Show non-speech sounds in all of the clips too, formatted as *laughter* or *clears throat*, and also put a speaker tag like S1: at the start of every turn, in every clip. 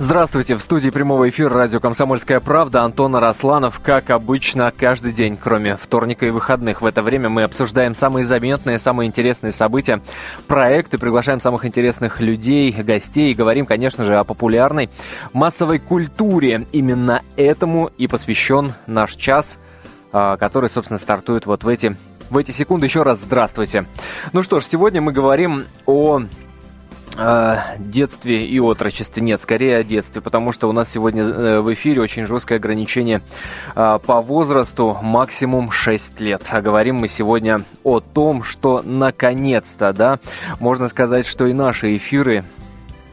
S1: Здравствуйте, в студии прямого эфира радио «Комсомольская правда» Антон Арасланов. Как обычно, каждый день, кроме вторника и выходных. В это время мы обсуждаем самые заметные, самые интересные события, проекты, приглашаем самых интересных людей, гостей и говорим, конечно же, о популярной массовой культуре. Именно этому и посвящен наш час, а, который, собственно, стартует вот в эти, в эти секунды. Еще раз здравствуйте. Ну что ж, сегодня мы говорим о детстве и отрочестве. Нет, скорее о детстве, потому что у нас сегодня э, в эфире очень жесткое ограничение а, по возрасту, максимум 6 лет. А говорим мы сегодня о том, что наконец-то, да, можно сказать, что и наши эфиры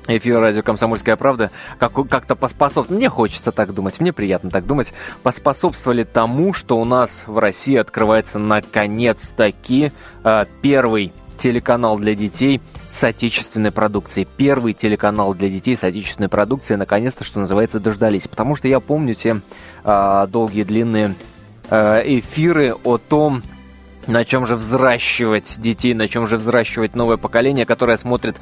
S1: эфир радио «Комсомольская правда» как, как-то поспособствовали, мне хочется так думать, мне приятно так думать, поспособствовали тому, что у нас в России открывается наконец-таки э, первый телеканал для детей – с отечественной продукцией. Первый телеканал для детей с отечественной продукцией, наконец-то, что называется, дождались. Потому что я помню те э, долгие длинные э, эфиры о том, на чем же взращивать детей, на чем же взращивать новое поколение, которое смотрит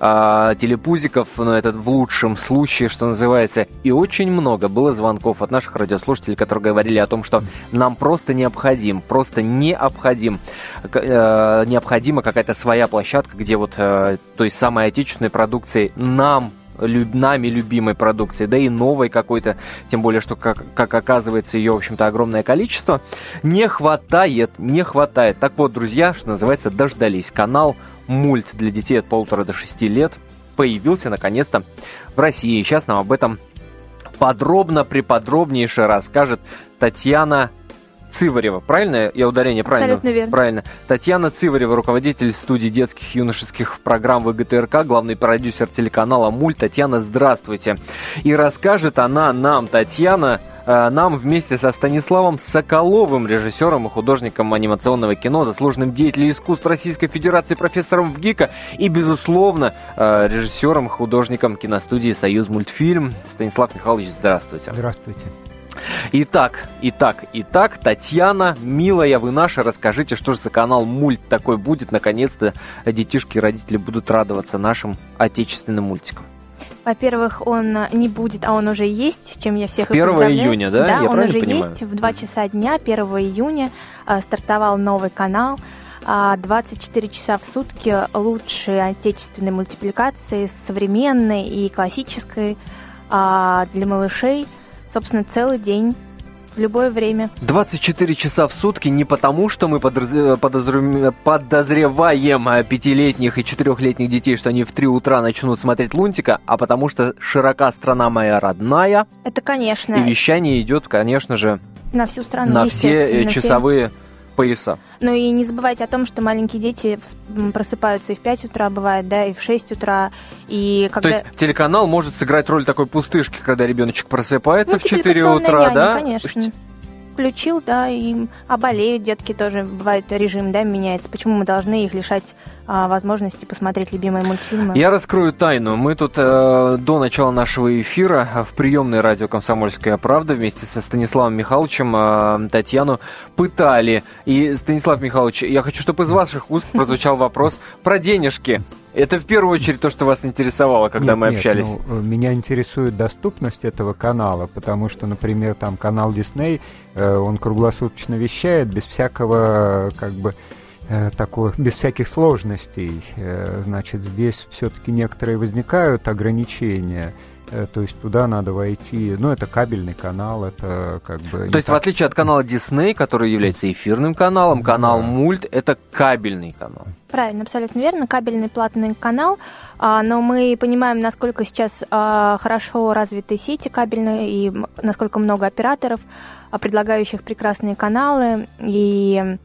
S1: э, телепузиков, но ну, это в лучшем случае, что называется. И очень много было звонков от наших радиослушателей, которые говорили о том, что нам просто необходим, просто необходим, э, необходима какая-то своя площадка, где вот э, той самой отечественной продукции нам люб, нами любимой продукции, да и новой какой-то, тем более, что, как, как оказывается, ее, в общем-то, огромное количество, не хватает, не хватает. Так вот, друзья, что называется, дождались. Канал мульт для детей от полутора до шести лет появился, наконец-то, в России. И сейчас нам об этом подробно, приподробнейше расскажет Татьяна Цыварева, правильно я ударение правильно?
S2: Абсолютно верно.
S1: Правильно. Татьяна Цыварева, руководитель студии детских и юношеских программ ВГТРК, главный продюсер телеканала Мульт. Татьяна, здравствуйте. И расскажет она нам, Татьяна, э, нам вместе со Станиславом Соколовым, режиссером и художником анимационного кино, заслуженным деятелем искусств Российской Федерации, профессором ВГИКа и, безусловно, э, режиссером и художником киностудии «Союз мультфильм». Станислав Михайлович, здравствуйте.
S3: Здравствуйте.
S1: Итак, итак, итак, Татьяна, милая вы наша, расскажите, что же за канал мульт такой будет. Наконец-то детишки и родители будут радоваться нашим отечественным мультикам.
S2: Во-первых, он не будет, а он уже есть, чем я всех
S1: С 1 июня, да?
S2: Да,
S1: я
S2: он уже
S1: понимаю?
S2: есть. В 2 часа дня 1 июня э, стартовал новый канал. 24 часа в сутки лучшие отечественные мультипликации, современной и классической а, для малышей – собственно, целый день в любое время.
S1: 24 часа в сутки не потому, что мы подозреваем пятилетних и четырехлетних детей, что они в 3 утра начнут смотреть Лунтика, а потому что широка страна моя родная.
S2: Это, конечно.
S1: И вещание идет, конечно же,
S2: на всю страну,
S1: на все часовые пояса.
S2: Ну и не забывайте о том, что маленькие дети просыпаются и в 5 утра бывает, да, и в 6 утра, и когда...
S1: То есть телеканал может сыграть роль такой пустышки, когда ребеночек просыпается
S2: ну,
S1: в 4 утра,
S2: няня,
S1: да?
S2: конечно включил, да, и а болеют детки тоже, бывает режим, да, меняется. Почему мы должны их лишать а, возможности посмотреть любимые мультфильмы?
S1: Я раскрою тайну. Мы тут э, до начала нашего эфира в приемной радио «Комсомольская правда» вместе со Станиславом Михайловичем э, Татьяну пытали. И, Станислав Михайлович, я хочу, чтобы из ваших уст прозвучал вопрос про денежки. Это в первую очередь то, что вас интересовало, когда
S3: нет,
S1: мы
S3: нет,
S1: общались.
S3: Ну, меня интересует доступность этого канала, потому что, например, там канал Disney, э, он круглосуточно вещает без всякого, как бы, э, такой, без всяких сложностей. Э, значит, здесь все-таки некоторые возникают ограничения. Э, то есть туда надо войти, ну, это кабельный канал, это как бы...
S1: То есть так... в отличие от канала Disney, который является эфирным каналом, канал да. Мульт — это кабельный канал.
S2: Правильно, абсолютно верно, кабельный платный канал, а, но мы понимаем, насколько сейчас а, хорошо развиты сети кабельные и насколько много операторов, а, предлагающих прекрасные каналы и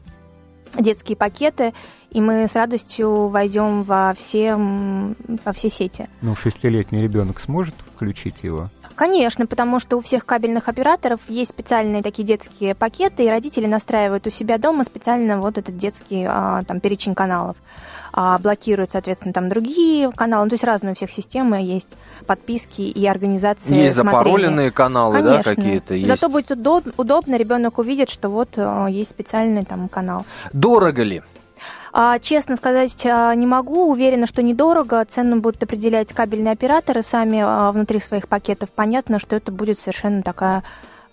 S2: детские пакеты, и мы с радостью войдем во все, во все сети.
S3: Ну, шестилетний ребенок сможет включить его?
S2: Конечно, потому что у всех кабельных операторов есть специальные такие детские пакеты, и родители настраивают у себя дома специально вот этот детский а, там перечень каналов. А, блокируют, соответственно, там другие каналы. Ну, то есть разные у всех системы есть подписки и организации
S1: Есть смотрения. запароленные каналы,
S2: Конечно.
S1: да, какие-то есть?
S2: Зато будет удоб- удобно, ребенок увидит, что вот а, есть специальный там канал.
S1: Дорого ли?
S2: А, честно сказать, а, не могу. Уверена, что недорого. Цену будут определять кабельные операторы сами а, внутри своих пакетов. Понятно, что это будет совершенно такая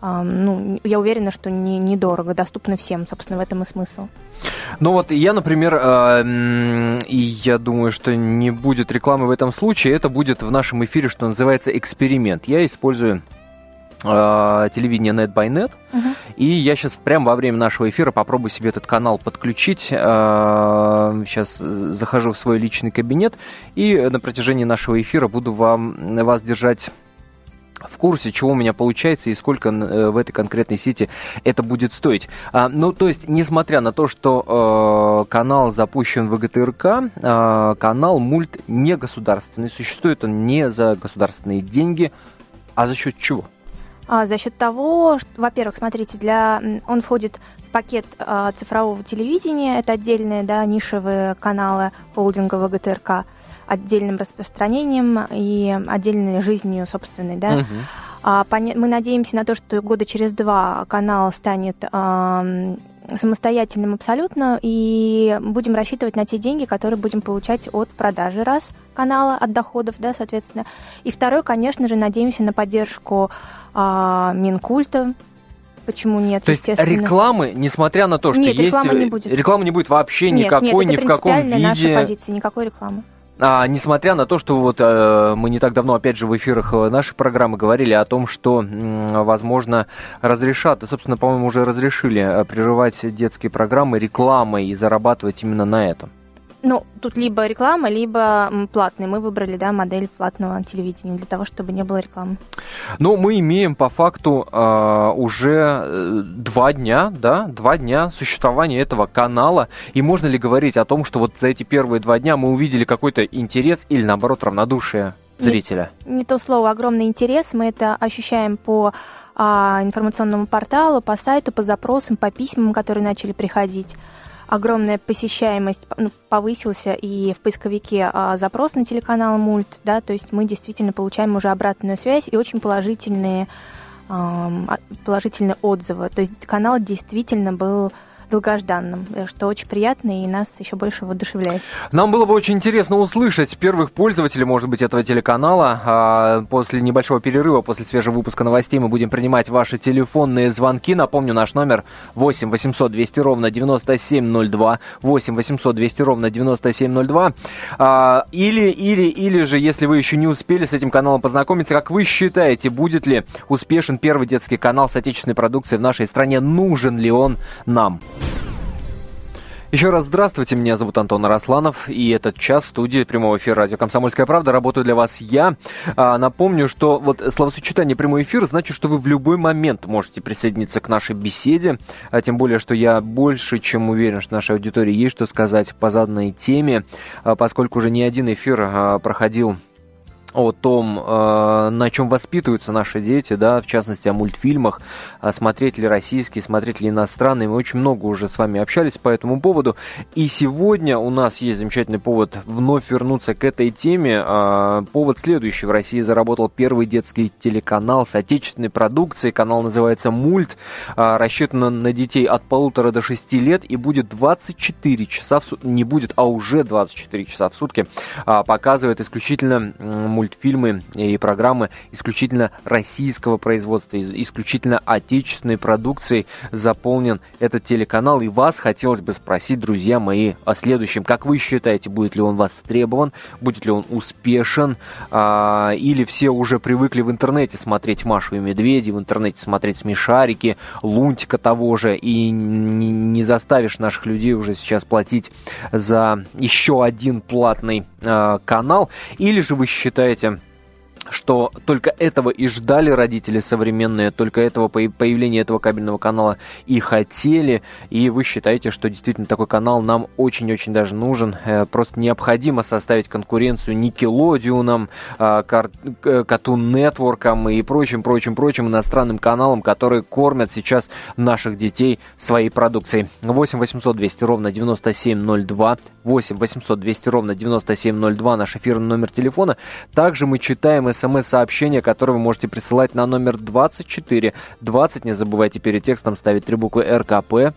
S2: ну, я уверена, что не, недорого, доступно всем, собственно, в этом и смысл.
S1: Ну вот я, например, э, и я думаю, что не будет рекламы в этом случае, это будет в нашем эфире, что называется, эксперимент. Я использую э, телевидение Net by Net. Uh-huh. И я сейчас прямо во время нашего эфира попробую себе этот канал подключить. Э, сейчас захожу в свой личный кабинет и на протяжении нашего эфира буду вам, вас держать в курсе, чего у меня получается и сколько э, в этой конкретной сети это будет стоить. А, ну, то есть, несмотря на то, что э, канал запущен в ГТРК, э, канал мульт не государственный, существует он не за государственные деньги, а за счет чего?
S2: А, за счет того, что, во-первых, смотрите, для он входит в пакет а, цифрового телевидения, это отдельные, да, нишевые каналы холдинга ГТРК, отдельным распространением и отдельной жизнью собственной, да. Угу. А, мы надеемся на то, что года через два канал станет а, самостоятельным абсолютно, и будем рассчитывать на те деньги, которые будем получать от продажи раз канала, от доходов, да, соответственно. И второй, конечно же, надеемся на поддержку а, Минкульта, Почему нет?
S1: То есть рекламы, несмотря на то, что нет, есть рекламы не будет. рекламы не будет вообще нет, никакой, нет, ни в каком виде.
S2: наша позиция, никакой рекламы.
S1: А, несмотря на то, что вот э, мы не так давно, опять же, в эфирах э, нашей программы говорили о том, что, э, возможно, разрешат, и, собственно, по-моему, уже разрешили э, прерывать детские программы рекламой и зарабатывать именно на этом.
S2: Ну, тут либо реклама, либо платный. Мы выбрали, да, модель платного телевидения для того, чтобы не было рекламы.
S1: Ну, мы имеем по факту э, уже два дня, да, два дня существования этого канала. И можно ли говорить о том, что вот за эти первые два дня мы увидели какой-то интерес или, наоборот, равнодушие зрителя?
S2: Не, не то слово, огромный интерес. Мы это ощущаем по а, информационному порталу, по сайту, по запросам, по письмам, которые начали приходить огромная посещаемость ну, повысился и в поисковике а, запрос на телеканал Мульт, да, то есть мы действительно получаем уже обратную связь и очень положительные, а, положительные отзывы. То есть канал действительно был долгожданным, э, что очень приятно и нас еще больше воодушевляет.
S1: Нам было бы очень интересно услышать первых пользователей, может быть, этого телеканала. А, после небольшого перерыва, после свежего выпуска новостей мы будем принимать ваши телефонные звонки. Напомню, наш номер 8 800 200 ровно 9702, 8 800 200 ровно 9702. А, или, или, или же, если вы еще не успели с этим каналом познакомиться, как вы считаете, будет ли успешен первый детский канал с отечественной продукцией в нашей стране? Нужен ли он нам? Еще раз здравствуйте, меня зовут Антон Арасланов, и этот час в студии прямого эфира радио «Комсомольская правда». Работаю для вас я. А, напомню, что вот словосочетание «прямой эфир» значит, что вы в любой момент можете присоединиться к нашей беседе, а тем более, что я больше чем уверен, что нашей аудитории есть что сказать по заданной теме, а, поскольку уже не один эфир а, проходил о том, э, на чем воспитываются наши дети, да, в частности о мультфильмах, а смотреть ли российские, смотреть ли иностранные. Мы очень много уже с вами общались по этому поводу. И сегодня у нас есть замечательный повод вновь вернуться к этой теме. А, повод следующий. В России заработал первый детский телеканал с отечественной продукцией. Канал называется «Мульт». А, рассчитан на детей от полутора до шести лет и будет 24 часа в сутки, не будет, а уже 24 часа в сутки показывает исключительно мультфильмы и программы исключительно российского производства, исключительно отечественной продукцией заполнен этот телеканал. И вас хотелось бы спросить, друзья мои, о следующем. Как вы считаете, будет ли он востребован, будет ли он успешен, а, или все уже привыкли в интернете смотреть Машу и Медведи, в интернете смотреть Смешарики, Лунтика того же, и не, заставишь наших людей уже сейчас платить за еще один платный канал, или же вы считаете, считаете, что только этого и ждали родители современные, только этого появления этого кабельного канала и хотели, и вы считаете, что действительно такой канал нам очень-очень даже нужен, э, просто необходимо составить конкуренцию Никелодиунам, а, Cartoon Network и прочим, прочим, прочим иностранным каналам, которые кормят сейчас наших детей своей продукцией. 8 800 200 ровно 9702, 8 800 200 ровно 9702 наш эфирный номер телефона. Также мы читаем смс смс-сообщение, которое вы можете присылать на номер 24 20. Не забывайте перед текстом ставить три буквы РКП.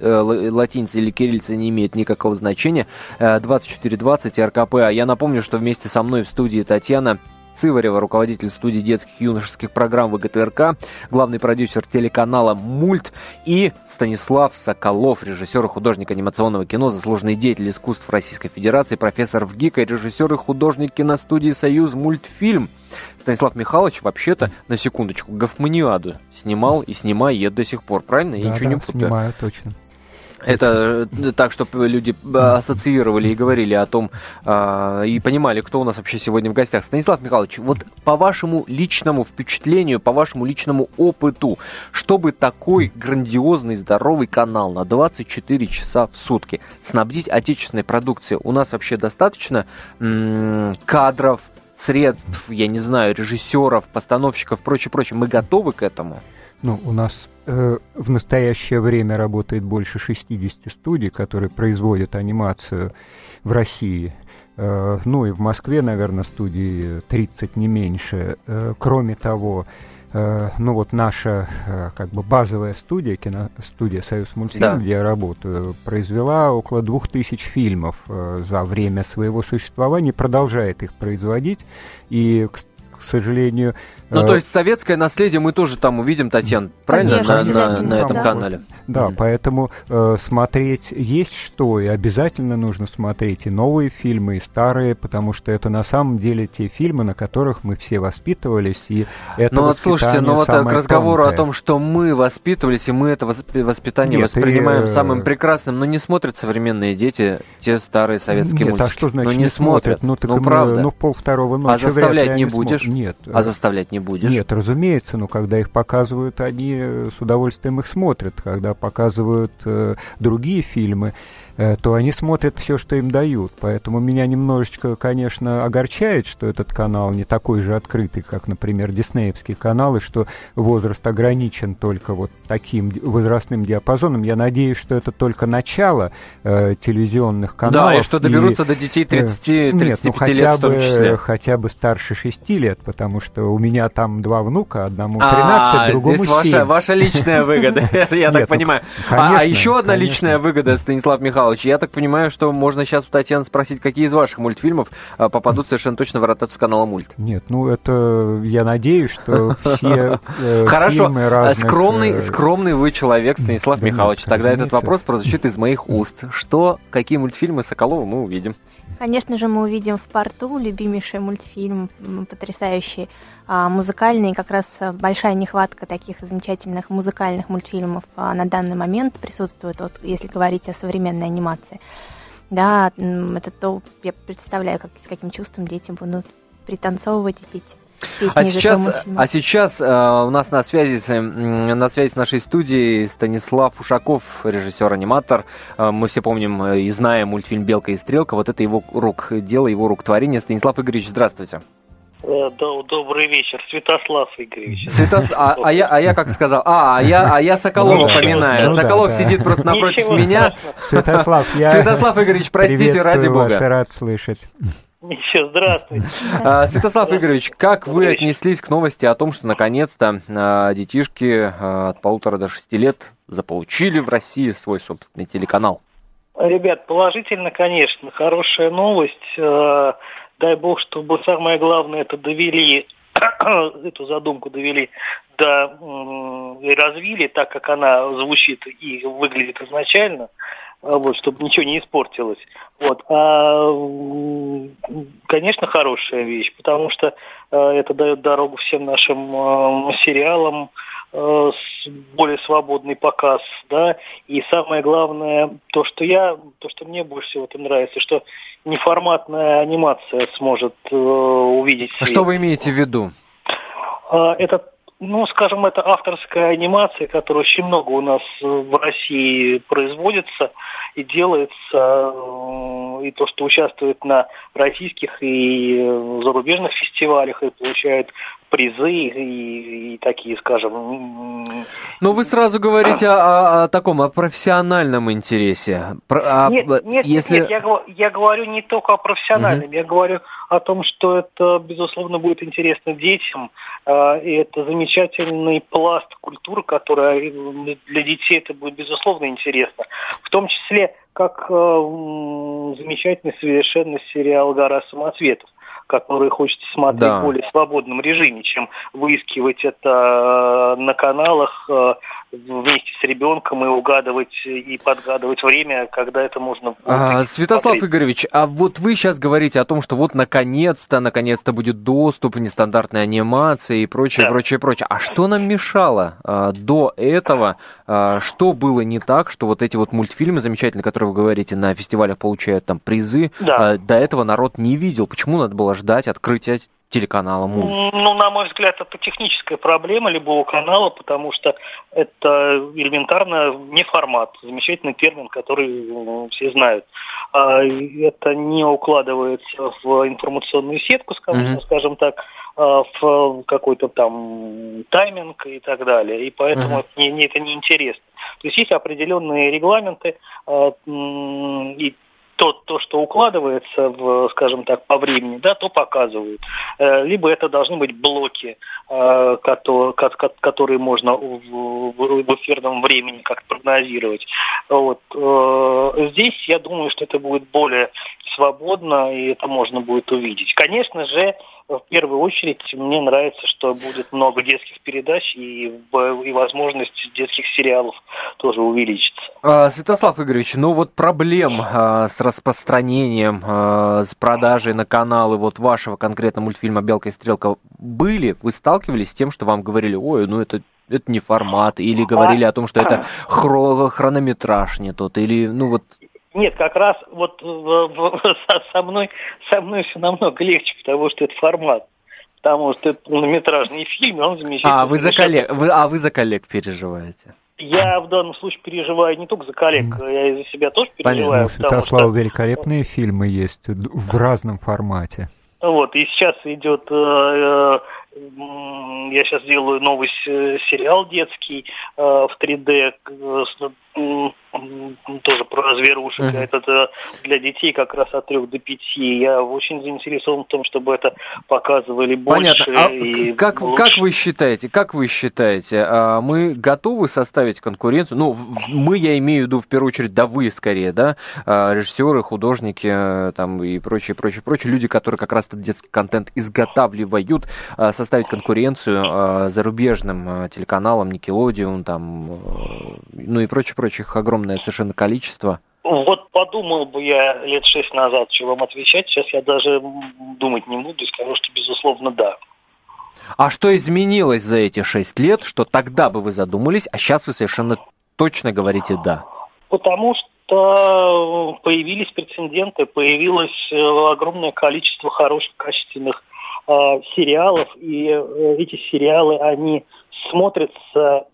S1: Э, латиница или кириллица не имеет никакого значения. 2420 РКП. А я напомню, что вместе со мной в студии Татьяна Цыварева, руководитель студии детских и юношеских программ ВГТРК, главный продюсер телеканала «Мульт» и Станислав Соколов, режиссер и художник анимационного кино, заслуженный деятель искусств Российской Федерации, профессор в ГИКа, режиссер и художник киностудии «Союз Мультфильм». Станислав Михайлович вообще-то, на секундочку, Гофманиаду снимал и снимает до сих пор, правильно?
S3: Я да, ничего да, не путаю. снимаю, точно.
S1: Это э, так, чтобы люди э, ассоциировали и говорили о том, э, и понимали, кто у нас вообще сегодня в гостях. Станислав Михайлович, вот по вашему личному впечатлению, по вашему личному опыту, чтобы такой грандиозный, здоровый канал на 24 часа в сутки снабдить отечественной продукцией, у нас вообще достаточно кадров, средств, я не знаю, режиссеров, постановщиков, прочее, прочее. Мы готовы к этому?
S3: Ну, у нас э, в настоящее время работает больше 60 студий, которые производят анимацию в России. Э, ну и в Москве, наверное, студии 30 не меньше. Э, кроме того, э, ну вот наша э, как бы базовая студия, киностудия «Союз мультфильм», да. где я работаю, произвела около двух тысяч фильмов э, за время своего существования, продолжает их производить. И, к, к сожалению,
S1: ну, то э, есть советское наследие мы тоже там увидим, Татьяна, правильно?
S2: Конечно,
S1: на, на, на этом
S2: да.
S1: канале.
S3: Да, mm. поэтому э, смотреть есть что, и обязательно нужно смотреть и новые фильмы, и старые, потому что это на самом деле те фильмы, на которых мы все воспитывались, и это
S1: Ну вот слушайте, ну вот к разговору
S3: тонкое.
S1: о том, что мы воспитывались, и мы это воспитание Нет, воспринимаем и, самым прекрасным, но не смотрят современные дети те старые советские
S3: Нет,
S1: мультики.
S3: а что значит
S1: ну,
S3: не, не смотрят?
S1: Ну,
S3: так ну, правда. Ну, пол второго ночи
S1: А заставлять не будешь?
S3: Смо... Нет.
S1: А заставлять не будешь?
S3: Нет, разумеется, но когда их показывают, они с удовольствием их смотрят. Когда показывают э, другие фильмы, Э, то они смотрят все, что им дают. Поэтому меня немножечко, конечно, огорчает, что этот канал не такой же открытый, как, например, диснеевские каналы, что возраст ограничен только вот таким возрастным диапазоном. Я надеюсь, что это только начало э, телевизионных каналов.
S1: Да, и что доберутся и, до детей 30-35 э, нет, ну, хотя
S3: лет
S1: в том числе.
S3: Бы, хотя бы старше 6 лет, потому что у меня там два внука, одному 13, а, другому
S1: здесь
S3: 7.
S1: Ваша, ваша личная выгода, *laughs* я так ну, понимаю. А, а еще одна личная выгода, Станислав Михайлович, Михайлович, я так понимаю, что можно сейчас у Татьяны спросить, какие из ваших мультфильмов а, попадут совершенно точно в ротацию канала Мульт.
S3: Нет, ну это я надеюсь, что *laughs* все
S1: э, Хорошо, скромный, э, скромный вы человек, Станислав Михайлович. Тогда этот вопрос прозвучит из моих уст. Что, какие мультфильмы Соколова мы увидим?
S2: Конечно же, мы увидим в порту любимейший мультфильм, потрясающий, а, музыкальный. Как раз большая нехватка таких замечательных музыкальных мультфильмов а, на данный момент присутствует, вот, если говорить о современной анимации. Да, это то, я представляю, как, с каким чувством дети будут пританцовывать и петь.
S1: А сейчас, а сейчас э, у нас на связи, с, на связи с нашей студией Станислав Ушаков, режиссер-аниматор. Э, мы все помним э, и знаем мультфильм «Белка и стрелка». Вот это его рук дело, его рук творения. Станислав Игоревич, здравствуйте.
S4: Э, добрый вечер, Святослав Игоревич.
S1: Святос... А, а, я, а я как сказал? А, а я, а я Соколова ну, поминаю. Ну, Соколов да, сидит просто напротив Ничего меня.
S3: Святослав, я
S1: Святослав Игоревич, простите, ради бога.
S3: Вас, рад слышать.
S4: Еще здравствуйте.
S1: А, Святослав Игоревич, как вы отнеслись к новости о том, что наконец-то а, детишки а, от полутора до шести лет заполучили в России свой собственный телеканал?
S4: Ребят, положительно, конечно, хорошая новость. Дай бог, чтобы самое главное это довели, *coughs* эту задумку довели до и развили так, как она звучит и выглядит изначально. А, вот, чтобы ничего не испортилось. Вот. А, конечно, хорошая вещь, потому что а, это дает дорогу всем нашим а, сериалам, с более свободный показ, да, и самое главное, то, что я, то, что мне больше всего это нравится, что неформатная анимация сможет э, увидеть.
S1: А что вы имеете в виду?
S4: Это ну, скажем, это авторская анимация, которая очень много у нас в России производится и делается. Э, и то, что участвует на российских и зарубежных фестивалях и получает призы и, и такие, скажем...
S1: Но вы сразу говорите о, о таком, о профессиональном интересе.
S4: Про, нет, о, нет, если... нет, я, я говорю не только о профессиональном, угу. я говорю о том, что это, безусловно, будет интересно детям, э, и это замечательный пласт культуры, которая для детей это будет, безусловно, интересно. В том числе, как э, замечательный совершенно сериал «Гора самоцветов», которые хочется смотреть да. в более свободном режиме, чем выискивать это э, на каналах э, вместе с ребенком и угадывать и подгадывать время, когда это можно.
S1: А, Святослав смотреть. Игоревич, а вот вы сейчас говорите о том, что вот наконец-то, наконец-то будет доступ, нестандартной анимации и прочее, да. прочее, прочее. А что нам мешало а, до этого? А, что было не так, что вот эти вот мультфильмы замечательные, которые вы говорите, на фестивалях получают там призы, да. а, до этого народ не видел? Почему надо было ждать открытия телеканала
S4: МУЛ? Ну, на мой взгляд, это техническая проблема любого канала, потому что это элементарно не формат. Замечательный термин, который все знают. А, это не укладывается в информационную сетку, скажем, mm-hmm. скажем так, а, в какой-то там тайминг и так далее. И поэтому mm-hmm. это, не, это. То есть есть определенные регламенты, а, и то, то, что укладывается, в, скажем так, по времени, да, то показывают. Э, либо это должны быть блоки, э, которые можно в эфирном времени как прогнозировать. Вот. Э, здесь я думаю, что это будет более свободно, и это можно будет увидеть. Конечно же, в первую очередь мне нравится, что будет много детских передач и, и возможность детских сериалов тоже увеличится.
S1: А, Святослав Игоревич, ну вот проблем а, с распространением, а, с продажей на каналы вот вашего конкретно мультфильма «Белка и стрелка» были? Вы сталкивались с тем, что вам говорили, ой, ну это это не формат, или говорили о том, что это хро хронометраж не тот, или, ну вот...
S4: Нет, как раз вот со мной, со мной все намного легче, потому что это формат. Потому что это полнометражный фильм, он замечательный.
S1: А вы за коллег, вы, а вы за коллег переживаете?
S4: Я в данном случае переживаю не только за коллег, я и за себя тоже переживаю.
S3: Понятно, потому Святослава что... великолепные фильмы есть в разном формате.
S4: Вот, и сейчас идет э, э я сейчас делаю новый сериал детский э, в 3D тоже про зверушек. Uh-huh. Это для детей как раз от 3 до 5. Я очень заинтересован в том, чтобы это показывали больше.
S1: Понятно. А и как, лучше. как вы считаете, как вы считаете, а, мы готовы составить конкуренцию? Ну, мы, я имею в виду, в первую очередь, да вы скорее, да, а, режиссеры, художники э, там и прочие, прочие, прочие люди, которые как раз этот детский контент изготавливают, а, составить конкуренцию зарубежным телеканалам, Nickelodeon, там, э, ну и прочее, прочее, их огромное совершенно количество.
S4: Вот подумал бы я лет шесть назад, что вам отвечать. Сейчас я даже думать не буду и скажу, что безусловно да.
S1: А что изменилось за эти шесть лет, что тогда бы вы задумались, а сейчас вы совершенно точно говорите да?
S4: Потому что появились прецеденты, появилось э, огромное количество хороших, качественных э, сериалов, и э, эти сериалы, они смотрятся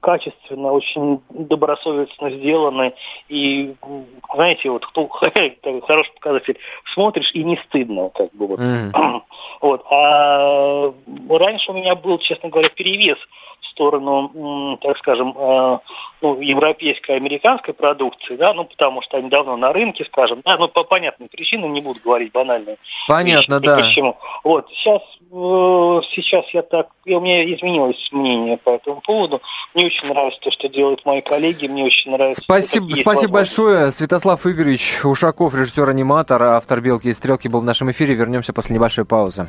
S4: качественно, очень добросовестно сделаны. И, знаете, вот кто *laughs* хороший показатель, смотришь и не стыдно, как бы вот. Mm. *clears throat* вот. А раньше у меня был, честно говоря, перевес в сторону, так скажем, э, ну, европейской, американской продукции, да, ну, потому что они давно на рынке, скажем, да, ну, по понятным причинам, не буду говорить банально.
S1: Понятно, вещи, да.
S4: Почему. Вот, сейчас, э, сейчас я так, у меня изменилось мнение по этому поводу. Мне очень нравится то, что делают мои коллеги, мне очень нравится.
S1: Спасибо, спасибо большое. Святослав Игоревич Ушаков, режиссер-аниматор, автор «Белки и стрелки» был в нашем эфире. Вернемся после небольшой паузы.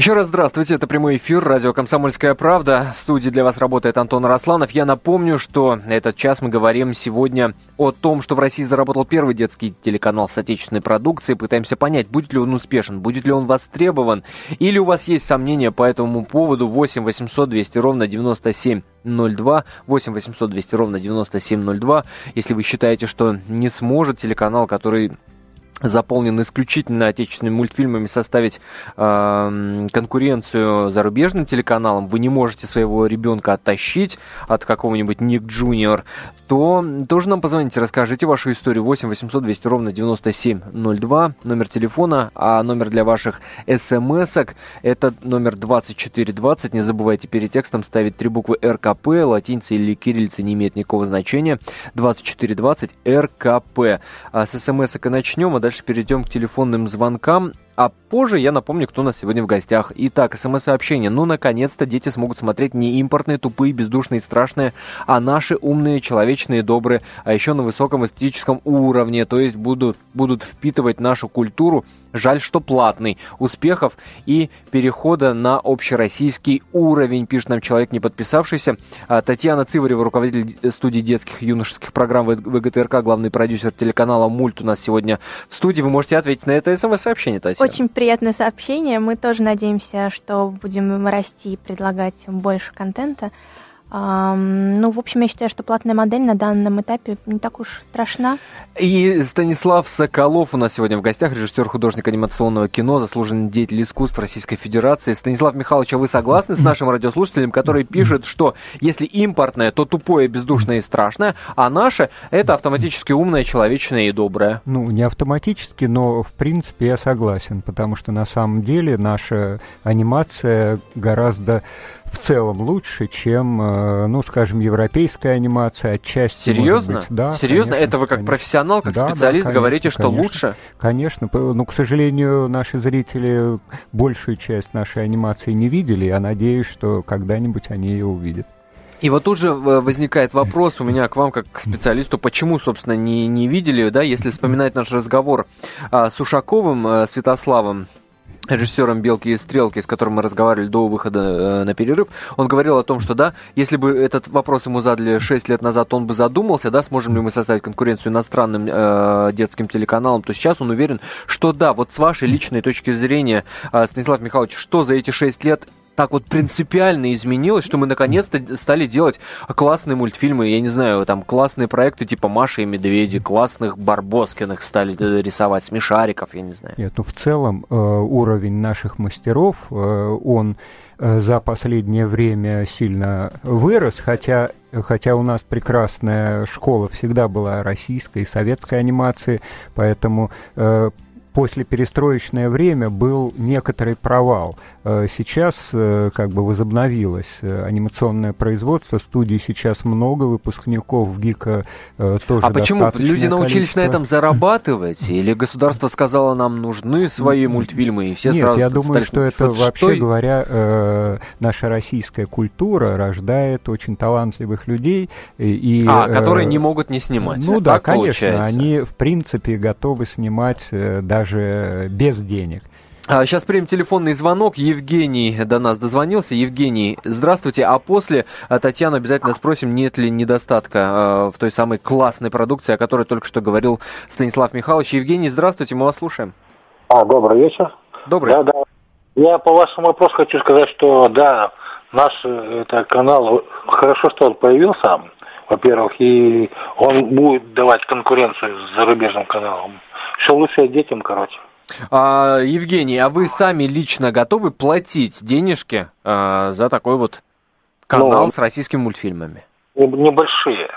S1: Еще раз здравствуйте, это прямой эфир, радио «Комсомольская правда». В студии для вас работает Антон Росланов. Я напомню, что этот час мы говорим сегодня о том, что в России заработал первый детский телеканал с отечественной продукцией. Пытаемся понять, будет ли он успешен, будет ли он востребован, или у вас есть сомнения по этому поводу. 8 800 200 ровно 9702, 8 800 200 ровно 9702. Если вы считаете, что не сможет телеканал, который заполнен исключительно отечественными мультфильмами, составить э, конкуренцию зарубежным телеканалам, вы не можете своего ребенка оттащить от какого-нибудь Ник Джуниор, то тоже нам позвоните, расскажите вашу историю. 8 800 200 ровно 9702, номер телефона, а номер для ваших смс-ок это номер 2420. Не забывайте перед текстом ставить три буквы РКП, латиница или кириллица не имеет никакого значения. 2420 РКП. А с смс-ок и начнем, а дальше перейдем к телефонным звонкам. А позже я напомню, кто у нас сегодня в гостях. Итак, смс-сообщение. Ну, наконец-то дети смогут смотреть не импортные, тупые, бездушные, страшные, а наши умные, человечные, добрые, а еще на высоком эстетическом уровне. То есть будут, будут впитывать нашу культуру, Жаль, что платный. Успехов и перехода на общероссийский уровень, пишет нам человек, не подписавшийся. А, Татьяна Циварева, руководитель студии детских и юношеских программ ВГТРК, главный продюсер телеканала «Мульт» у нас сегодня в студии. Вы можете ответить на это смс-сообщение, Татьяна.
S2: Очень приятное сообщение. Мы тоже надеемся, что будем расти и предлагать больше контента. Ну, в общем, я считаю, что платная модель на данном этапе не так уж страшна.
S1: И Станислав Соколов у нас сегодня в гостях, режиссер, художник анимационного кино, заслуженный деятель искусств Российской Федерации. Станислав Михайлович, а вы согласны с нашим радиослушателем, который пишет, что если импортное, то тупое, бездушное и страшное, а наше – это автоматически умное, человечное и доброе?
S3: Ну, не автоматически, но в принципе я согласен, потому что на самом деле наша анимация гораздо в целом лучше, чем, э, ну, скажем, европейская анимация отчасти.
S1: Серьезно?
S3: Быть, да.
S1: Серьезно? Конечно, Это вы как конечно. профессионал, как да, специалист да, конечно, говорите, что
S3: конечно,
S1: лучше?
S3: Конечно. Ну, к сожалению, наши зрители большую часть нашей анимации не видели. Я надеюсь, что когда-нибудь они ее увидят.
S1: И вот тут же э, возникает вопрос у меня к вам, как к специалисту, почему, собственно, не, не видели, да, если вспоминать наш разговор а, с Ушаковым, а, Святославом, режиссером «Белки и стрелки», с которым мы разговаривали до выхода э, на перерыв, он говорил о том, что да, если бы этот вопрос ему задали 6 лет назад, он бы задумался, да, сможем ли мы составить конкуренцию иностранным э, детским телеканалам, то сейчас он уверен, что да, вот с вашей личной точки зрения, э, Станислав Михайлович, что за эти 6 лет так вот принципиально изменилось, что мы наконец-то стали делать классные мультфильмы, я не знаю, там классные проекты типа Маша и Медведи, классных Барбоскиных стали рисовать, смешариков, я не знаю.
S3: Нет, ну в целом э, уровень наших мастеров, э, он э, за последнее время сильно вырос, хотя хотя у нас прекрасная школа всегда была российской и советской анимации, поэтому э, после перестроечное время был некоторый провал. Э, сейчас э, как бы возобновилось э, анимационное производство, студий сейчас много, выпускников ГИКа тоже
S1: А почему? Люди научились количество. на этом зарабатывать? Или государство сказало, нам нужны свои мультфильмы, и все
S3: Нет,
S1: сразу
S3: я думаю, что это, что, вообще что... говоря, наша российская культура рождает очень талантливых людей. И,
S1: а, которые не могут не снимать.
S3: Ну да, конечно, получается. они в принципе готовы снимать даже без денег.
S1: Сейчас примем телефонный звонок. Евгений до нас дозвонился. Евгений, здравствуйте. А после а, Татьяну обязательно спросим, нет ли недостатка э, в той самой классной продукции, о которой только что говорил Станислав Михайлович. Евгений, здравствуйте, мы вас слушаем.
S5: А, добрый вечер.
S1: Добрый.
S5: Да, да. Я по вашему вопросу хочу сказать, что да, наш это канал, хорошо, что он появился, во-первых, и он будет давать конкуренцию с зарубежным каналом. Все лучше детям, короче.
S1: А, Евгений, а вы сами лично готовы платить денежки а, за такой вот канал ну, с российскими мультфильмами?
S5: Небольшие,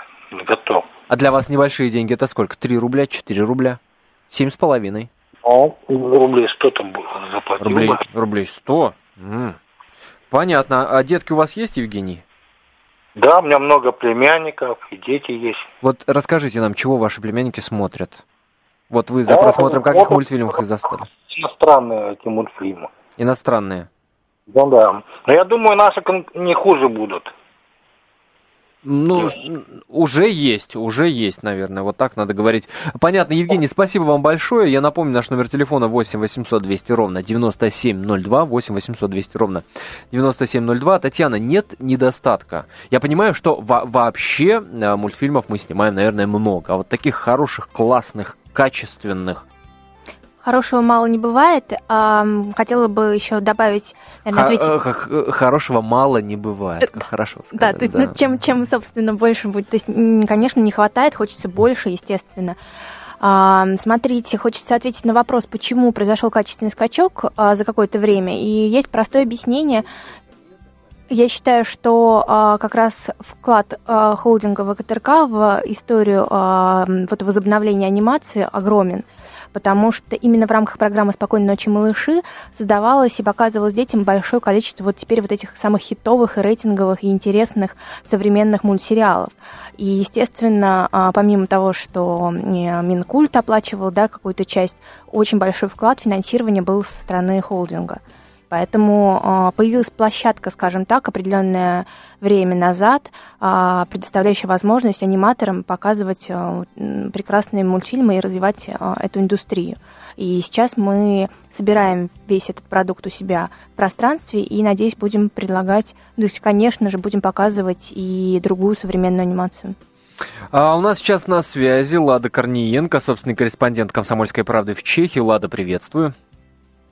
S5: готов.
S1: А для вас небольшие деньги это сколько? Три рубля, четыре рубля? Семь с половиной?
S5: Ну, рублей сто там заплатил
S1: рублей, Рублей сто? М-м. Понятно. А детки у вас есть, Евгений?
S5: Да, у меня много племянников, и дети есть.
S1: Вот расскажите нам, чего ваши племянники смотрят? Вот вы за просмотром каких мультфильмов их застали?
S5: Иностранные эти мультфильмы.
S1: Иностранные?
S5: Ну да. Но я думаю, наши не хуже будут.
S1: Ну, уже есть, уже есть, наверное, вот так надо говорить. Понятно, Евгений, спасибо вам большое. Я напомню, наш номер телефона 8 800 200 ровно 9702, 8 800 200 ровно 9702. Татьяна, нет недостатка. Я понимаю, что во вообще э, мультфильмов мы снимаем, наверное, много, а вот таких хороших, классных, качественных.
S2: Хорошего мало не бывает. Хотела бы еще добавить,
S1: наверное, ответить... Э, хорошего мало не бывает, как хорошо сказать.
S2: Да, то есть, да. Ну, чем, чем, собственно, больше будет. То есть, конечно, не хватает, хочется больше, естественно. Смотрите, хочется ответить на вопрос, почему произошел качественный скачок а, за какое-то время. И есть простое объяснение. Я считаю, что э, как раз вклад э, холдинга ВКТРК в историю э, вот возобновления анимации огромен потому что именно в рамках программы «Спокойной ночи, малыши» создавалось и показывалось детям большое количество вот теперь вот этих самых хитовых и рейтинговых и интересных современных мультсериалов. И, естественно, а, помимо того, что Минкульт оплачивал да, какую-то часть, очень большой вклад финансирования был со стороны холдинга. Поэтому а, появилась площадка, скажем так, определенное время назад, а, предоставляющая возможность аниматорам показывать а, прекрасные мультфильмы и развивать эту индустрию. И сейчас мы собираем весь этот продукт у себя в пространстве и, надеюсь, будем предлагать, то есть, конечно же, будем показывать и другую современную анимацию.
S1: А у нас сейчас на связи Лада Корниенко, собственный корреспондент «Комсомольской правды» в Чехии. Лада, приветствую.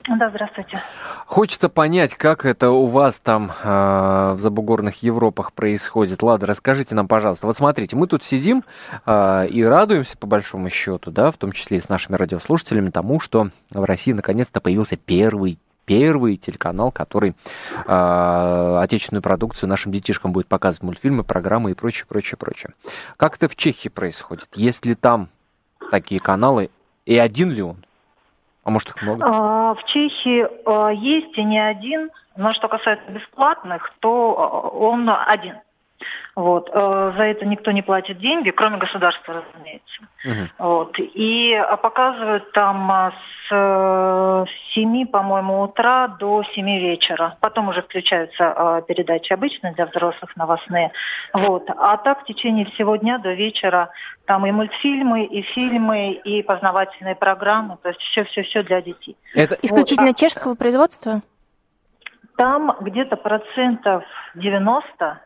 S6: Да, здравствуйте.
S1: Хочется понять, как это у вас там э, в забугорных Европах происходит. Лада, расскажите нам, пожалуйста. Вот смотрите, мы тут сидим э, и радуемся, по большому счету, да, в том числе и с нашими радиослушателями, тому, что в России наконец-то появился первый первый телеканал, который э, отечественную продукцию нашим детишкам будет показывать мультфильмы, программы и прочее, прочее, прочее. Как это в Чехии происходит? Есть ли там такие каналы и один ли он? А может их много?
S6: А, в Чехии а, есть и не один, но что касается бесплатных, то а, он один. Вот. Э, за это никто не платит деньги, кроме государства, разумеется. Угу. Вот. И показывают там с 7, по-моему, утра до 7 вечера. Потом уже включаются передачи обычные для взрослых, новостные. Вот. А так в течение всего дня до вечера там и мультфильмы, и фильмы, и познавательные программы, то есть все-все-все для детей.
S2: Это исключительно вот. чешского производства?
S6: Там где-то процентов 90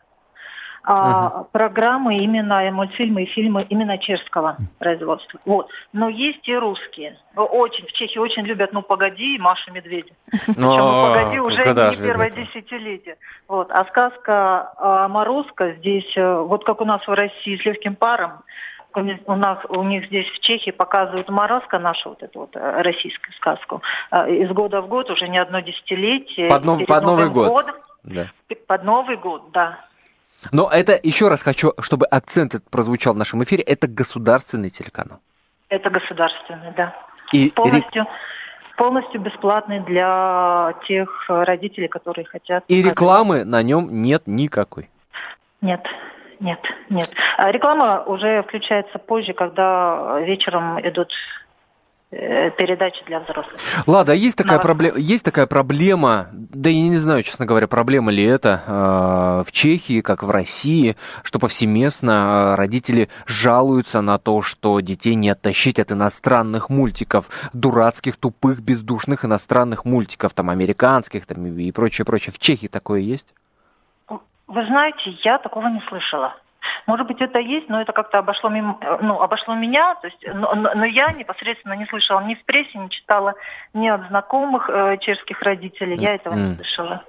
S6: а, угу. программы именно мультфильмы и фильмы именно чешского производства. Вот. Но есть и русские. Очень в Чехии очень любят «Ну погоди» Маша Медведя. *laughs* Причем «Ну погоди» уже не первое десятилетие. Вот. А сказка а, «Морозко» здесь, э, вот как у нас в России с легким паром, у нас у них здесь в Чехии показывают Морозко, нашу вот эту вот э, российскую сказку. Э, из года в год уже не одно десятилетие.
S1: Под, нов, под Новый год. Годом,
S6: да. Под Новый год, да.
S1: Но это, еще раз хочу, чтобы акцент этот прозвучал в нашем эфире, это государственный телеканал.
S6: Это государственный, да. И полностью, полностью бесплатный для тех родителей, которые хотят.
S1: И рекламы на нем нет никакой.
S6: Нет, нет, нет. А реклама уже включается позже, когда вечером идут передачи для взрослых.
S1: Лада, а есть такая, проблема, есть такая проблема, да я не знаю, честно говоря, проблема ли это э, в Чехии, как в России, что повсеместно э, родители жалуются на то, что детей не оттащить от иностранных мультиков, дурацких, тупых, бездушных иностранных мультиков, там, американских там, и прочее, прочее. В Чехии такое есть?
S6: Вы знаете, я такого не слышала. Может быть, это есть, но это как-то обошло, мимо, ну, обошло меня, то есть, но, но я непосредственно не слышала ни в прессе, не читала ни от знакомых э, чешских родителей, я этого mm. не слышала.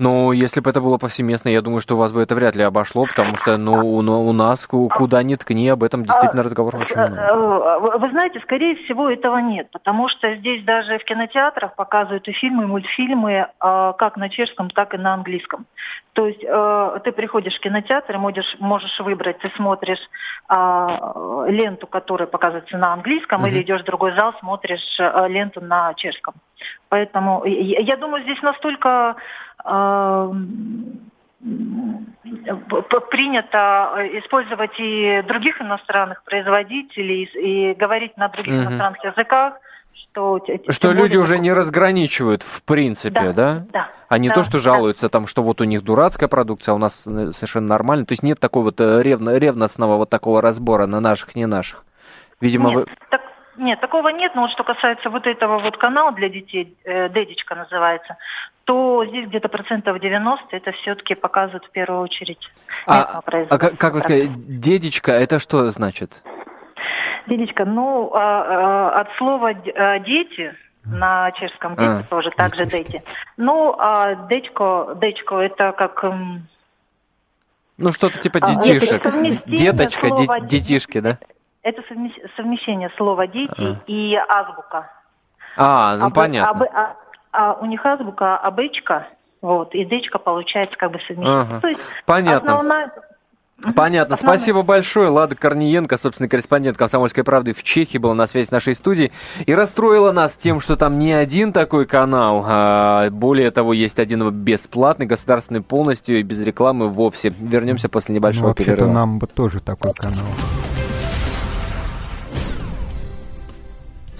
S1: Ну, если бы это было повсеместно, я думаю, что у вас бы это вряд ли обошло, потому что, ну, у, у нас куда ни ткни, об этом действительно разговор очень много. Э,
S6: э, вы знаете, скорее всего, этого нет, потому что здесь даже в кинотеатрах показывают и фильмы, и мультфильмы а, как на чешском, так и на английском. То есть э, ты приходишь в кинотеатр и можешь, можешь выбрать, ты смотришь а, ленту, которая показывается на английском, uh-huh. или идешь в другой зал, смотришь ленту на чешском. Поэтому я думаю, здесь настолько принято использовать и других иностранных производителей и говорить на других угу. иностранных языках, что...
S1: Что люди более... уже не разграничивают, в принципе, да? Да.
S6: да
S1: а не
S6: да,
S1: то, что жалуются да. там, что вот у них дурацкая продукция, а у нас э, совершенно нормально. То есть нет такого вот э, ревно, ревностного вот такого разбора на наших, не наших. Видимо,
S6: нет, вы... так, нет, такого нет, но вот что касается вот этого вот канала для детей, э, Дедичка называется, то здесь где-то процентов 90 это все-таки показывают в первую очередь.
S1: А, а как, как вы сказали, дедичка, это что значит?
S6: Дедичка, ну, а, а, от слова а, дети, на чешском дети а, тоже, также дети. Ну, а дечко, дечко это как...
S1: Ну, что-то типа а, детишек. Деточка, детишки, да?
S6: Это совмещение слова дети а. и азбука.
S1: А, ну а, понятно.
S6: А, а, а у них азбука абычка, Вот, и дечка получается как бы совмещение.
S1: Ага. Понятно. Основная, Понятно. Основной. Спасибо большое. Лада Корниенко, собственно, корреспондент «Комсомольской правды» в Чехии, была на связи с нашей студией и расстроила нас тем, что там не один такой канал. А более того, есть один бесплатный, государственный полностью и без рекламы вовсе. Вернемся после небольшого ну, перерыва.
S3: нам бы тоже такой канал.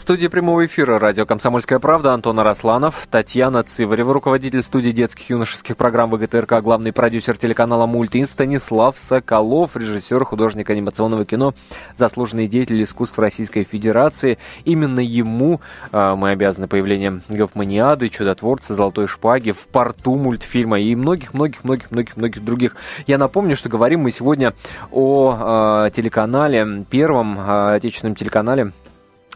S1: Студии прямого эфира радио «Комсомольская правда» Антон Арасланов, Татьяна Циварева, руководитель студии детских и юношеских программ ВГТРК, главный продюсер телеканала «Мультин» Станислав Соколов, режиссер, художник анимационного кино, заслуженный деятель искусств Российской Федерации. Именно ему э, мы обязаны появлением Гофманиады, Чудотворца, Золотой Шпаги, в порту мультфильма и многих-многих-многих-многих-многих других. Я напомню, что говорим мы сегодня о э, телеканале, первом э, отечественном телеканале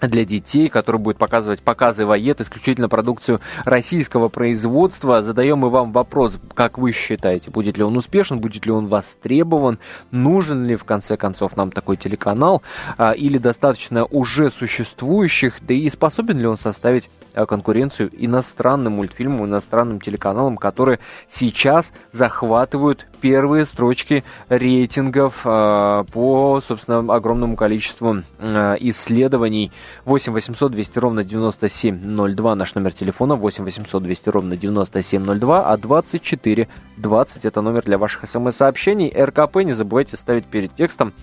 S1: для детей, который будет показывать показы воет, исключительно продукцию российского производства. Задаем мы вам вопрос, как вы считаете, будет ли он успешен, будет ли он востребован, нужен ли в конце концов нам такой телеканал, а, или достаточно уже существующих, да и способен ли он составить а, конкуренцию иностранным мультфильмам, иностранным телеканалам, которые сейчас захватывают первые строчки рейтингов э, по, собственно, огромному количеству э, исследований. 8 800 200 ровно 9702 наш номер телефона, 8 800 200 ровно 9702, а 24 20 это номер для ваших смс-сообщений. РКП не забывайте ставить перед текстом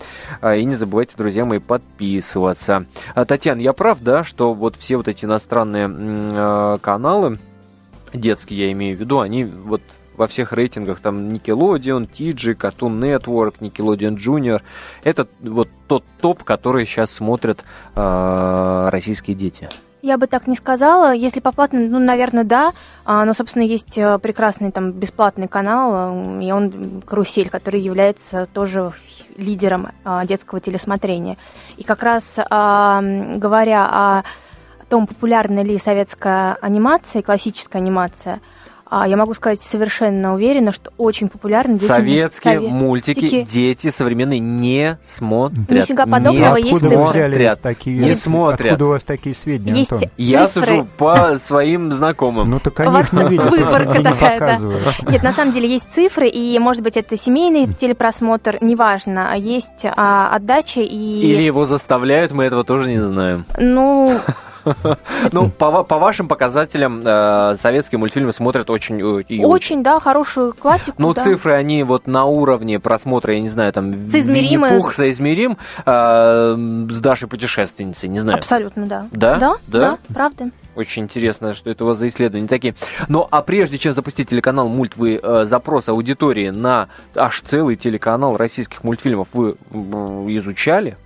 S1: э, и не забывайте, друзья мои, подписываться. А, Татьяна, я прав, да, что вот все вот эти иностранные каналы, детские я имею в виду, они вот во всех рейтингах, там Nickelodeon, TG, Cartoon Network, Nickelodeon Junior. Это вот тот топ, который сейчас смотрят э, российские дети.
S2: Я бы так не сказала. Если по платным, ну, наверное, да. А, но, собственно, есть э, прекрасный там бесплатный канал, э, и он «Карусель», который является тоже лидером а, детского телесмотрения. И как раз а, говоря о том, популярна ли советская анимация, классическая анимация – а я могу сказать совершенно уверенно, что очень популярны
S1: дети. Советские совет... мультики дети современные не смотрят.
S2: Нифига подобного,
S3: не
S2: есть
S3: цифры. Такие, не смотрят. Откуда у вас такие сведения,
S2: есть
S3: Антон?
S1: Я сужу по своим знакомым.
S3: Ну так они их видят,
S2: Выборка такая, да. Нет, на самом деле есть цифры, и может быть это семейный телепросмотр, неважно. Есть а, отдача и...
S1: Или его заставляют, мы этого тоже не знаем.
S2: Ну, *laughs*
S1: Ну, по, по вашим показателям, э, советские мультфильмы смотрят очень
S2: э, и очень. Очень, да, хорошую классику.
S1: Ну,
S2: да.
S1: цифры, они вот на уровне просмотра, я не знаю, там, Винни-Пух соизмерим э, с Дашей путешественницей, не знаю.
S2: Абсолютно, да.
S1: Да?
S2: Да, да, да правда.
S1: Очень интересно, что это у вас за исследования такие. Ну, а прежде чем запустить телеканал Мульт, вы э, запрос аудитории на аж целый телеканал российских мультфильмов вы э, изучали?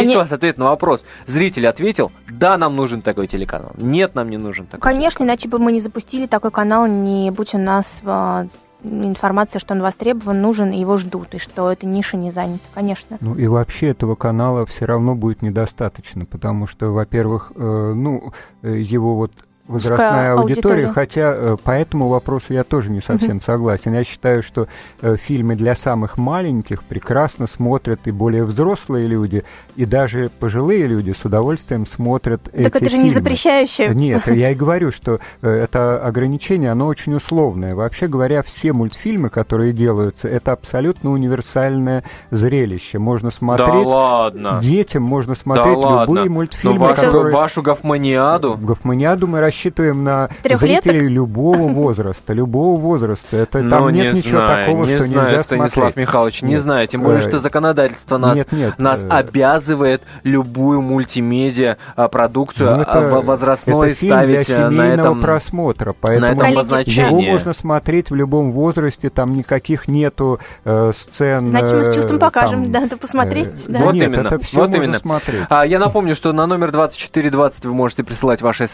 S1: Есть у вас ответ на вопрос? Зритель ответил, да, нам нужен такой телеканал. Нет, нам не нужен такой
S2: Конечно,
S1: телеканал.
S2: иначе бы мы не запустили такой канал, не будь у нас а, информация, что он востребован, нужен, и его ждут, и что эта ниша не занята, конечно.
S3: Ну и вообще этого канала все равно будет недостаточно, потому что, во-первых, э, ну, э, его вот возрастная аудитория, аудитория, хотя э, по этому вопросу я тоже не совсем mm-hmm. согласен. Я считаю, что э, фильмы для самых маленьких прекрасно смотрят и более взрослые люди, и даже пожилые люди с удовольствием смотрят так эти
S2: Так это же
S3: фильмы.
S2: не запрещающее.
S3: Нет, *laughs* я и говорю, что э, это ограничение, оно очень условное. Вообще говоря, все мультфильмы, которые делаются, это абсолютно универсальное зрелище. Можно смотреть... Да
S1: ладно?
S3: Детям можно смотреть
S1: да
S3: любые
S1: ладно.
S3: мультфильмы,
S1: Но вашу, которые... Вашу гофманиаду?
S3: Гофманиаду мы рассчитываем на
S2: Трехлеток?
S3: зрителей любого *laughs* возраста, любого возраста. Это ну, там нет ничего знаю, такого,
S1: не
S3: что
S1: знаю,
S3: нельзя
S1: Станислав
S3: смотреть.
S1: Михайлович, не
S3: нет.
S1: знаю, тем более, что законодательство нас,
S3: нет, нет,
S1: нас
S3: э...
S1: обязывает любую мультимедиа а, продукцию
S3: ну, это,
S1: возрастной
S3: это фильм
S1: ставить
S3: для
S1: на этом
S3: просмотра, поэтому
S1: на этом
S3: его можно смотреть в любом возрасте, там никаких нету э, сцен.
S2: Значит, мы с чувством покажем, там, да, посмотреть. Э, да.
S1: Вот
S3: нет,
S1: именно,
S3: это все
S1: вот
S3: можно
S1: именно.
S3: смотреть.
S1: А, я напомню, что на номер 2420 вы можете присылать ваши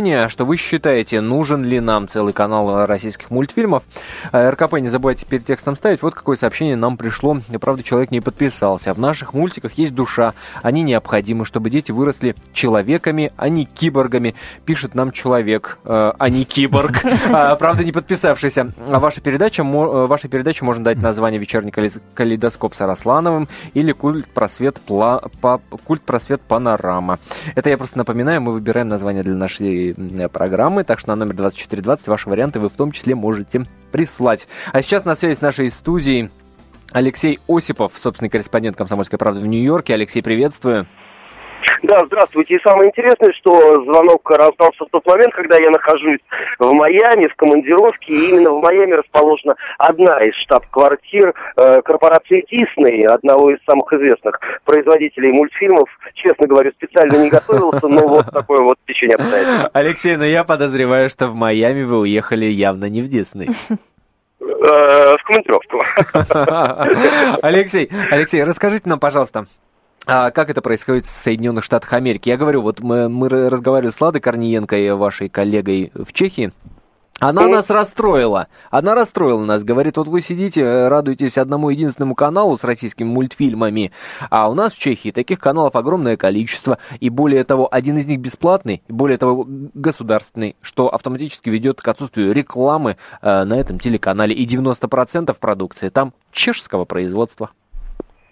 S1: смс-сообщения, что вы считаете, нужен ли нам целый канал российских мультфильмов. А, РКП не забывайте перед текстом ставить. Вот какое сообщение нам пришло. Правда, человек не подписался. В наших мультиках есть душа. Они необходимы, чтобы дети выросли человеками, а не киборгами. Пишет нам человек, э, а не киборг. *laughs* А, правда, не подписавшийся. А ваша передача, э, ваша передача можно дать название «Вечерний калейдоскоп с Араслановым» или «Культ просвет, пла, па, культ просвет панорама». Это я просто напоминаю, мы выбираем название для нашей программы, так что на номер 2420 ваши варианты вы в том числе можете прислать. А сейчас на связи с нашей студией Алексей Осипов, собственный корреспондент «Комсомольской правды» в Нью-Йорке. Алексей, приветствую.
S7: Да, здравствуйте. И самое интересное, что звонок раздался в тот момент, когда я нахожусь в Майами, в командировке, и именно в Майами расположена одна из штаб-квартир э, корпорации Дисней, одного из самых известных производителей мультфильмов. Честно говоря, специально не готовился, но вот такое вот течение обстоятельств.
S1: Алексей, но ну я подозреваю, что в Майами вы уехали явно не в Дисней.
S7: Э, в командировку. *laughs*
S1: Алексей, Алексей, расскажите нам, пожалуйста, а как это происходит в Соединенных Штатах Америки? Я говорю, вот мы, мы разговаривали с Ладой Корниенко и вашей коллегой в Чехии. Она нас расстроила. Она расстроила нас. Говорит, вот вы сидите, радуетесь одному единственному каналу с российскими мультфильмами, а у нас в Чехии таких каналов огромное количество, и более того, один из них бесплатный, и более того, государственный, что автоматически ведет к отсутствию рекламы э, на этом телеканале, и 90% продукции там чешского производства.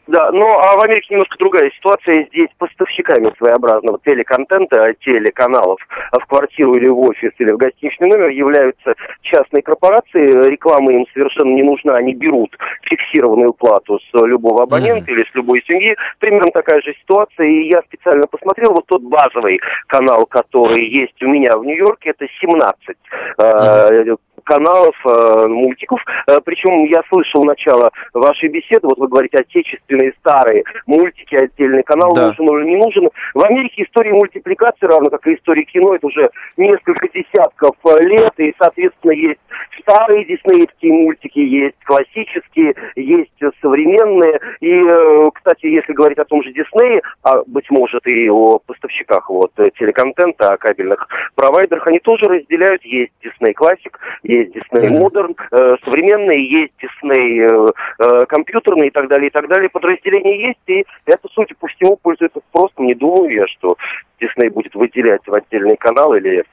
S7: Да, ну а в Америке немножко другая ситуация. Здесь поставщиками своеобразного телеконтента, телеканалов в квартиру или в офис или в гостиничный номер являются частные корпорации. Реклама им совершенно не нужна. Они берут фиксированную плату с любого абонента mm-hmm. или с любой семьи. Примерно такая же ситуация. И я специально посмотрел вот тот базовый канал, который есть у меня в Нью-Йорке. Это 17 mm-hmm каналов, э, мультиков. Э, причем я слышал начало вашей беседы, вот вы говорите отечественные старые мультики, отдельный канал да. нужен или не нужен. В Америке история мультипликации, равно как и история кино, это уже несколько десятков э, лет, и, соответственно, есть старые диснеевские мультики, есть классические, есть современные. И, кстати, если говорить о том же Диснее, а, быть может, и о поставщиках вот, телеконтента, о кабельных провайдерах, они тоже разделяют. Есть Disney Classic, есть Disney Modern, э, современные, есть Disney э, э, компьютерные и так далее, и так далее. Подразделения есть, и это, судя по всему, пользуется спросом. Не думаю я, что Disney будет выделять в отдельный канал или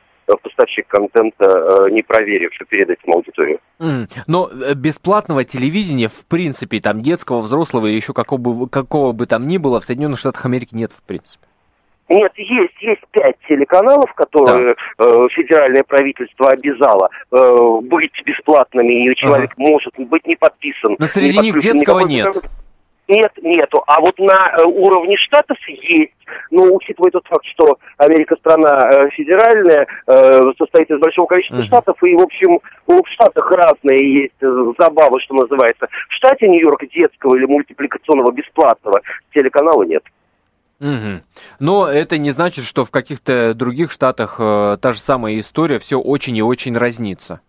S7: поставщик контента, не проверивший перед этим аудиторию.
S1: Mm. Но бесплатного телевидения, в принципе, там детского, взрослого или еще какого бы, какого бы там ни было, в Соединенных Штатах Америки нет, в принципе.
S7: Нет, есть, есть пять телеканалов, которые да. э, федеральное правительство обязало э, быть бесплатными, и человек ага. может быть не подписан.
S1: Но среди них детского нет.
S7: Нет, нету. А вот на э, уровне штатов есть. Но учитывая тот факт, что Америка страна э, федеральная, э, состоит из большого количества uh-huh. штатов, и, в общем, в штатах разные есть забавы, что называется. В штате Нью-Йорк детского или мультипликационного бесплатного телеканала нет.
S1: Угу. Но это не значит, что в каких-то других штатах э, та же самая история все очень и очень разнится.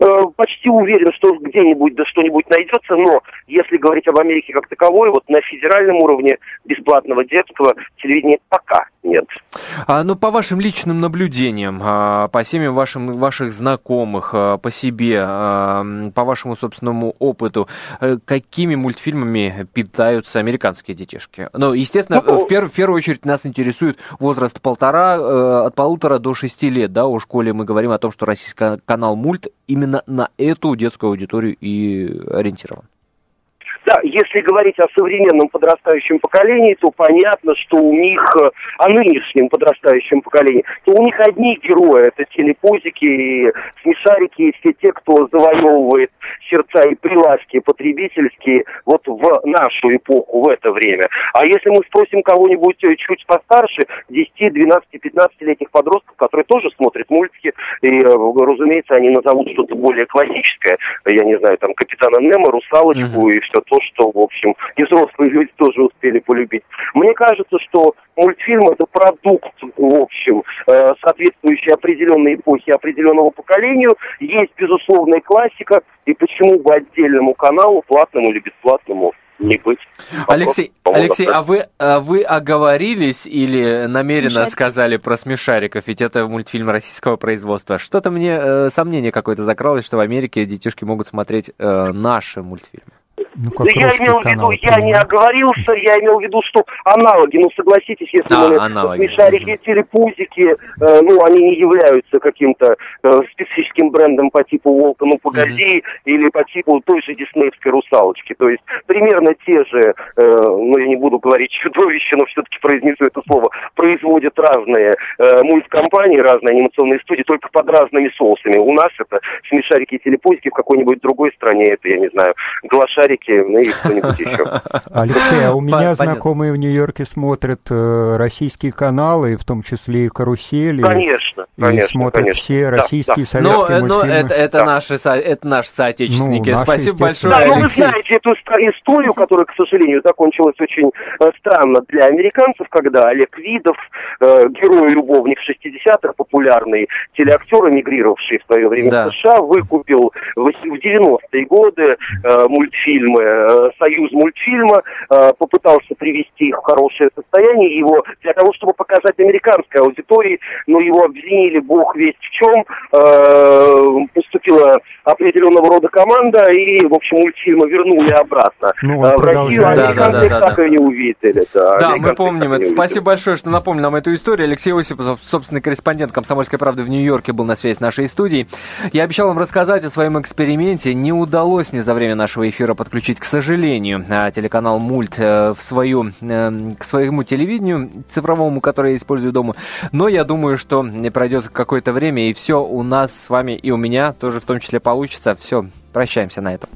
S7: Э, почти уверен, что где-нибудь да что-нибудь найдется, но если говорить об Америке как таковой, вот на федеральном уровне бесплатного детского телевидения пока нет.
S1: А, ну, по вашим личным наблюдениям, а, по семьям вашим, ваших знакомых, а, по себе, а, по вашему собственному опыту, а, какими мультфильмами питаются американские детишки? Ну, естественно, ну, в, пер, в первую очередь нас интересует возраст полтора, а, от полутора до шести лет, да, о школе мы говорим о том, что российский канал Мульт именно на эту детскую аудиторию и ориентирован.
S7: Да, если говорить о современном подрастающем поколении, то понятно, что у них, э, о нынешнем подрастающем поколении, то у них одни герои, это телепузики смешарики, и все те, кто завоевывает сердца и приласки потребительские вот в нашу эпоху, в это время. А если мы спросим кого-нибудь э, чуть постарше, 10, 12, 15-летних подростков, которые тоже смотрят мультики, и, э, разумеется, они назовут что-то более классическое, я не знаю, там, Капитана Немо, Русалочку uh-huh. и все то, что, в общем, и взрослые люди тоже успели полюбить. Мне кажется, что мультфильм это продукт, в общем, э, соответствующий определенной эпохе, определенного поколению. Есть безусловная классика, и почему бы отдельному каналу, платному или бесплатному, не быть.
S1: Алексей, Алексей, а вы, а вы оговорились или намеренно Смешарики. сказали про смешариков? Ведь это мультфильм российского производства. Что-то мне э, сомнение какое-то закралось, что в Америке детишки могут смотреть э, наши мультфильмы.
S7: Ну, я имел в виду, я не оговорился, я имел в виду, что аналоги, ну согласитесь, если
S1: а,
S7: мы
S1: аналоги.
S7: смешарики, телепузики, э, ну они не являются каким-то э, специфическим брендом по типу Волка, ну погоди, mm-hmm. или по типу той же диснеевской русалочки. То есть примерно те же, э, ну я не буду говорить чудовища, но все-таки произнесу это слово, производят разные э, мульткомпании, разные анимационные студии, только под разными соусами. У нас это смешарики и телепузики, в какой-нибудь другой стране это, я не знаю, глашарики Америки, ну и кто-нибудь еще. *laughs*
S3: Алексей, а у меня знакомые в Нью-Йорке смотрят э, российские каналы, в том числе и карусели.
S7: Конечно, конечно.
S3: И смотрят
S7: конечно.
S3: все российские да, советские мультфильмы.
S1: Ну, это, это, да. наши, это наши соотечественники. Ну, Спасибо большое,
S7: Да,
S1: ну
S7: вы знаете эту историю, которая, к сожалению, закончилась очень э, странно для американцев, когда Олег Видов, э, герой-любовник 60-х, популярный телеактер, эмигрировавший в свое время да. в США, выкупил в 90-е годы э, мультфильм мультфильмы, э, союз мультфильма, э, попытался привести их в хорошее состояние его для того, чтобы показать американской аудитории, но его обвинили бог весть в чем, э, поступила определенного рода команда, и, в общем, мультфильмы вернули обратно. Ну, в Россию американцы да, да, да, так и не увидели.
S1: Да, да мы помним это. Спасибо большое, что напомнили нам эту историю. Алексей Осипов, собственный корреспондент «Комсомольской правды» в Нью-Йорке, был на связи с нашей студией. Я обещал вам рассказать о своем эксперименте. Не удалось мне за время нашего эфира подключить к сожалению, а, телеканал Мульт э, в свою, э, к своему телевидению цифровому, которое я использую дома. Но я думаю, что пройдет какое-то время, и все у нас с вами и у меня тоже в том числе получится. Все, прощаемся на этом.